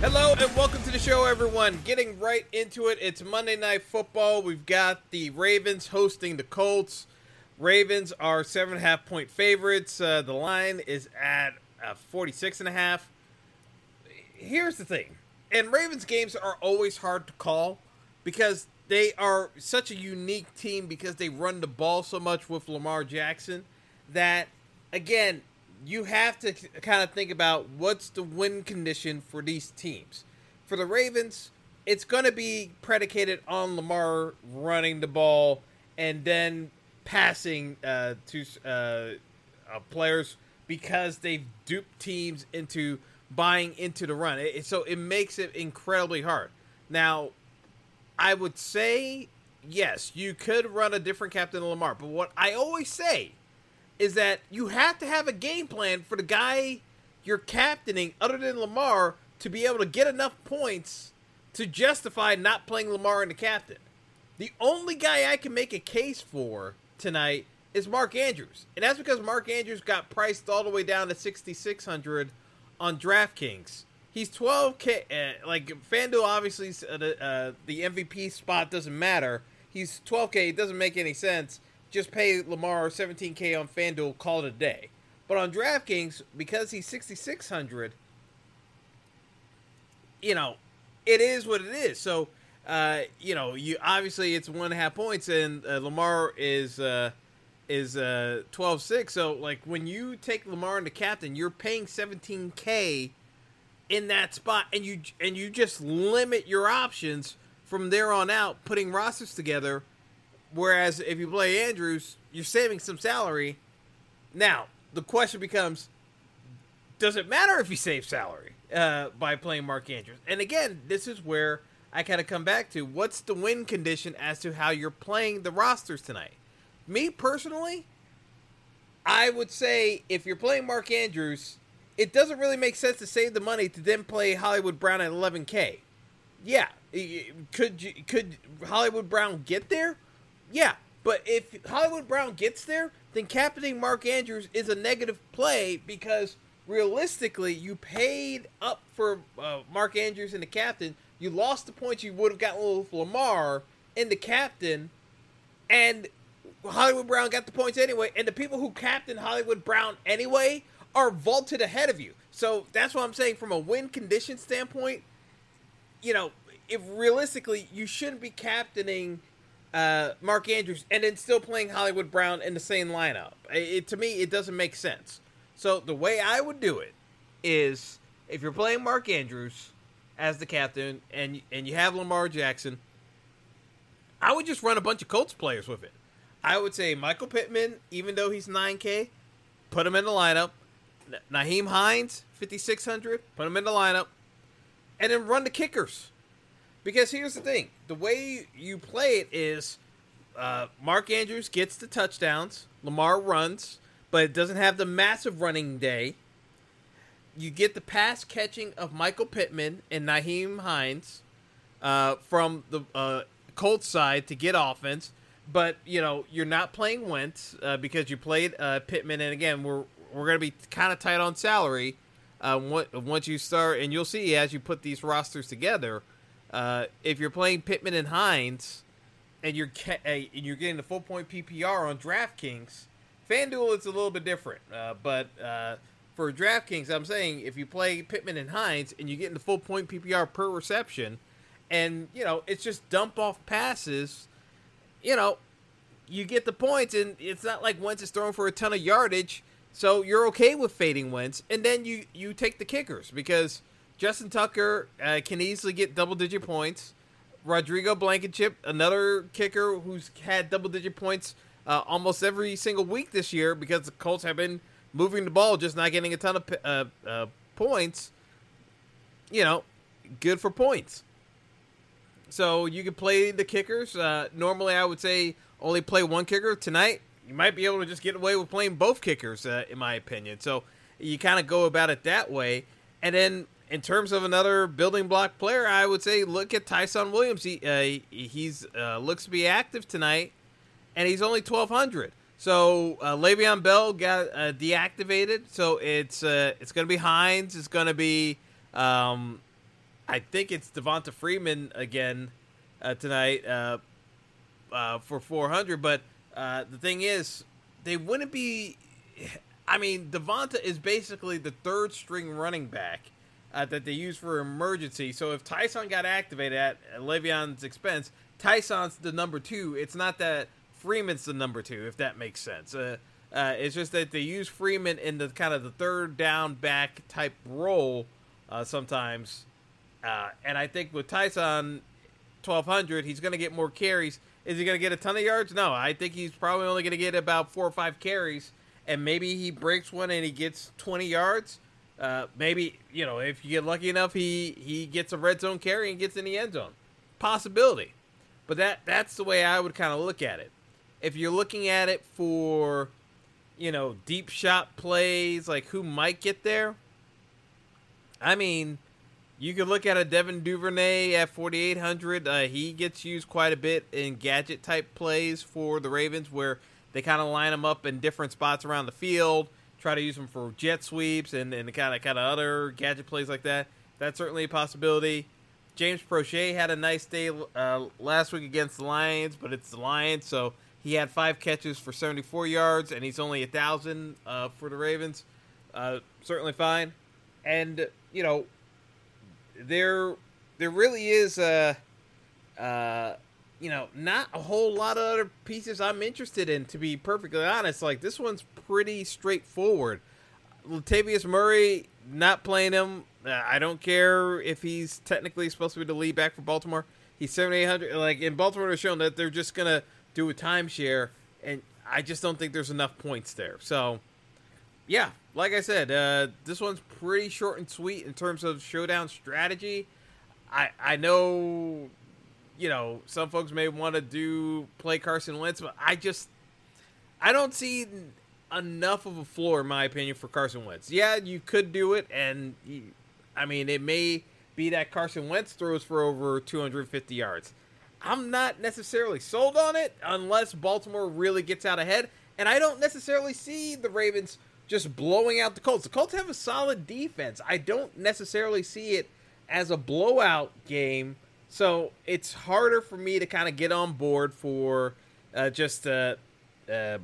Hello and welcome to the show, everyone. Getting right into it. It's Monday Night Football. We've got the Ravens hosting the Colts. Ravens are seven and a half point favorites. Uh, the line is at uh, 46 and a half. Here's the thing. And Ravens games are always hard to call because they are such a unique team because they run the ball so much with Lamar Jackson that again, you have to kind of think about what's the win condition for these teams. For the Ravens, it's going to be predicated on Lamar running the ball and then passing uh, to uh, uh, players because they've duped teams into buying into the run. It, so it makes it incredibly hard. Now, I would say yes, you could run a different captain than Lamar, but what I always say is that you have to have a game plan for the guy you're captaining, other than Lamar, to be able to get enough points to justify not playing Lamar in the captain. The only guy I can make a case for tonight is Mark Andrews, and that's because Mark Andrews got priced all the way down to 6600 on DraftKings. He's 12k. Uh, like FanDuel, obviously, uh, the, uh, the MVP spot doesn't matter. He's 12k. It doesn't make any sense just pay Lamar 17k on FanDuel, call it a day. But on DraftKings, because he's 6600, you know, it is what it is. So, uh, you know, you obviously it's one and a half points, and uh, Lamar is uh, is uh, 12-6. So, like when you take Lamar into captain, you're paying 17k in that spot, and you and you just limit your options from there on out, putting rosters together Whereas if you play Andrews, you're saving some salary. Now, the question becomes does it matter if you save salary uh, by playing Mark Andrews? And again, this is where I kind of come back to what's the win condition as to how you're playing the rosters tonight. Me personally, I would say if you're playing Mark Andrews, it doesn't really make sense to save the money to then play Hollywood Brown at 11K. Yeah, could you, could Hollywood Brown get there? Yeah, but if Hollywood Brown gets there, then captaining Mark Andrews is a negative play because realistically, you paid up for uh, Mark Andrews and the captain. You lost the points you would have gotten with Lamar in the captain, and Hollywood Brown got the points anyway. And the people who captain Hollywood Brown anyway are vaulted ahead of you. So that's what I'm saying from a win condition standpoint. You know, if realistically, you shouldn't be captaining uh, Mark Andrews and then still playing Hollywood Brown in the same lineup. It, to me, it doesn't make sense. So the way I would do it is if you're playing Mark Andrews as the captain and and you have Lamar Jackson, I would just run a bunch of Colts players with it. I would say Michael Pittman, even though he's 9K, put him in the lineup. Nyheim Hines, 5,600, put him in the lineup. And then run the kickers. Because here's the thing: the way you play it is, uh, Mark Andrews gets the touchdowns, Lamar runs, but it doesn't have the massive running day. You get the pass catching of Michael Pittman and Nyheim Hines uh, from the uh, Colts side to get offense, but you know you're not playing Wentz uh, because you played uh, Pittman, and again we're we're going to be kind of tight on salary uh, once you start, and you'll see as you put these rosters together uh, if you're playing Pittman and Hines, and you're ca- and you're getting the full point PPR on DraftKings, FanDuel it's a little bit different. Uh, but uh, for DraftKings, I'm saying if you play Pittman and Hines and you're getting the full point PPR per reception, and you know it's just dump off passes, you know, you get the points, and it's not like Wentz is throwing for a ton of yardage, so you're okay with fading Wentz, and then you you take the kickers because Justin Tucker uh, can easily get double digit points. Rodrigo Blankenship, another kicker who's had double digit points uh, almost every single week this year because the Colts have been moving the ball, just not getting a ton of uh, uh, points. You know, good for points. So you can play the kickers. Uh, normally, I would say only play one kicker. Tonight, you might be able to just get away with playing both kickers, uh, in my opinion. So you kind of go about it that way. And then in terms of another building block player, I would say look at Ty'Son Williams. He uh, he's uh, looks to be active tonight, and he's only twelve hundred. So uh, Le'Veon Bell got uh, deactivated, so it's uh, it's going to be Hines. It's going to be um, I think it's Devonta Freeman again uh, tonight uh, for 400. But uh, the thing is, they wouldn't be. I mean, Devonta is basically the third string running back uh, that they use for emergency. So if Ty'Son got activated at Le'Veon's expense, Ty'Son's the number two. It's not that Freeman's the number two, if that makes sense. Uh, uh, it's just that they use Freeman in the kind of the third down back type role uh, sometimes. Uh, and I think with Ty'Son 1200, he's going to get more carries. Is he going to get a ton of yards? No, I think he's probably only going to get about four or five carries, and maybe he breaks one and he gets 20 yards. Uh, maybe you know if you get lucky enough, he he gets a red zone carry and gets in the end zone. Possibility, but that that's the way I would kind of look at it. If you're looking at it for, you know, deep shot plays, like who might get there. I mean, you could look at a Devin Duvernay at 4,800. Uh, he gets used quite a bit in gadget type plays for the Ravens, where they kind of line him up in different spots around the field, try to use them for jet sweeps and, and kind of kind of other gadget plays like that. That's certainly a possibility. James Proche had a nice day uh, last week against the Lions, but it's the Lions, so he had five catches for 74 yards, and he's only a thousand uh, for the Ravens. Uh, certainly fine, and you know there there really is a uh, you know not a whole lot of other pieces I'm interested in to be perfectly honest. Like this one's pretty straightforward. Latavius Murray not playing him. Uh, I don't care if he's technically supposed to be the lead back for Baltimore. He's 7800 like in Baltimore they're showing that they're just going to do a timeshare and I just don't think there's enough points there. So yeah, like I said, uh, this one's pretty short and sweet in terms of showdown strategy. I I know, you know, some folks may want to do play Carson Wentz, but I just I don't see enough of a floor, in my opinion, for Carson Wentz. Yeah, you could do it, and you, I mean, it may be that Carson Wentz throws for over 250 yards. I'm not necessarily sold on it unless Baltimore really gets out ahead, and I don't necessarily see the Ravens just blowing out the Colts. The Colts have a solid defense. I don't necessarily see it as a blowout game, so it's harder for me to kind of get on board for uh, just uh, the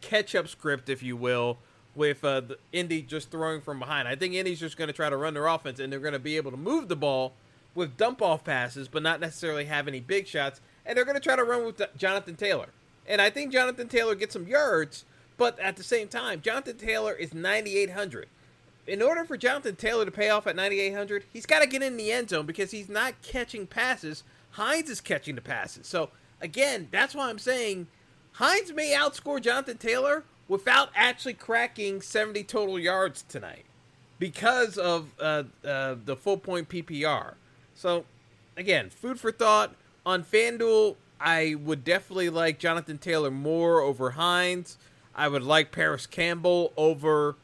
catch-up script, if you will, with uh, the Indy just throwing from behind. I think Indy's just going to try to run their offense, and they're going to be able to move the ball with dump-off passes, but not necessarily have any big shots. And they're going to try to run with Jonathan Taylor. And I think Jonathan Taylor gets some yards, but at the same time, Jonathan Taylor is 9,800. In order for Jonathan Taylor to pay off at 9,800, he's got to get in the end zone because he's not catching passes. Hines is catching the passes. So, again, that's why I'm saying Hines may outscore Jonathan Taylor without actually cracking 70 total yards tonight because of uh, uh, the full point PPR. So, again, food for thought. On FanDuel, I would definitely like Jonathan Taylor more over Hines. I would like Parris Campbell over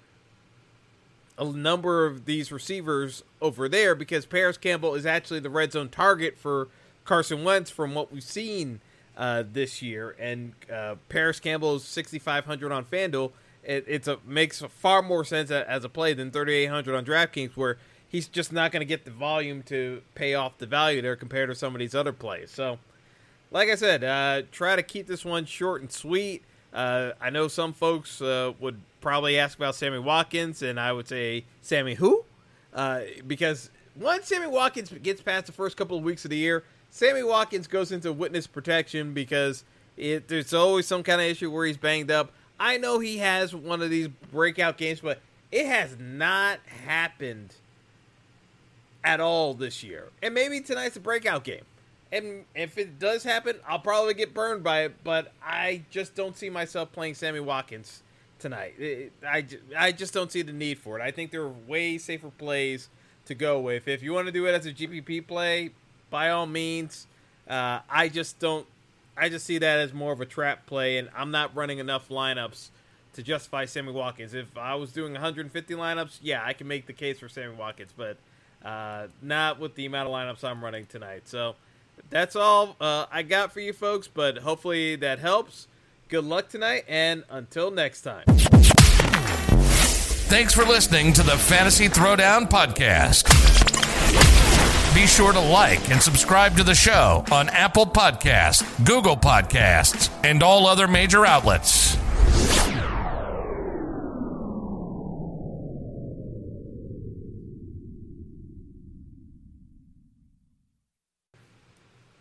a number of these receivers over there because Parris Campbell is actually the red zone target for Carson Wentz from what we've seen uh, this year. And uh, Parris Campbell is 6,500 on FanDuel. It it's a, makes far more sense as a play than 3,800 on DraftKings, where he's just not going to get the volume to pay off the value there compared to some of these other plays. So like I said, uh, try to keep this one short and sweet. Uh, I know some folks uh, would probably ask about Sammy Watkins, and I would say Sammy who? Uh, because once Sammy Watkins gets past the first couple of weeks of the year, Sammy Watkins goes into witness protection because it, there's always some kind of issue where he's banged up. I know he has one of these breakout games, but it has not happened at all this year. And maybe tonight's a breakout game and if it does happen, I'll probably get burned by it. But I just don't see myself playing Sammy Watkins tonight. I, I just don't see the need for it. I think there are way safer plays to go with. If you want to do it as a GPP play, by all means. Uh, I just don't. I just see that as more of a trap play, and I'm not running enough lineups to justify Sammy Watkins. If I was doing 150 lineups, yeah, I can make the case for Sammy Watkins, but uh, not with the amount of lineups I'm running tonight. So that's all uh, I got for you folks, but hopefully that helps. Good luck tonight, and until next time. Thanks for listening to the Fantasy Throwdown Podcast. Be sure to like and subscribe to the show on Apple Podcasts, Google Podcasts, and all other major outlets.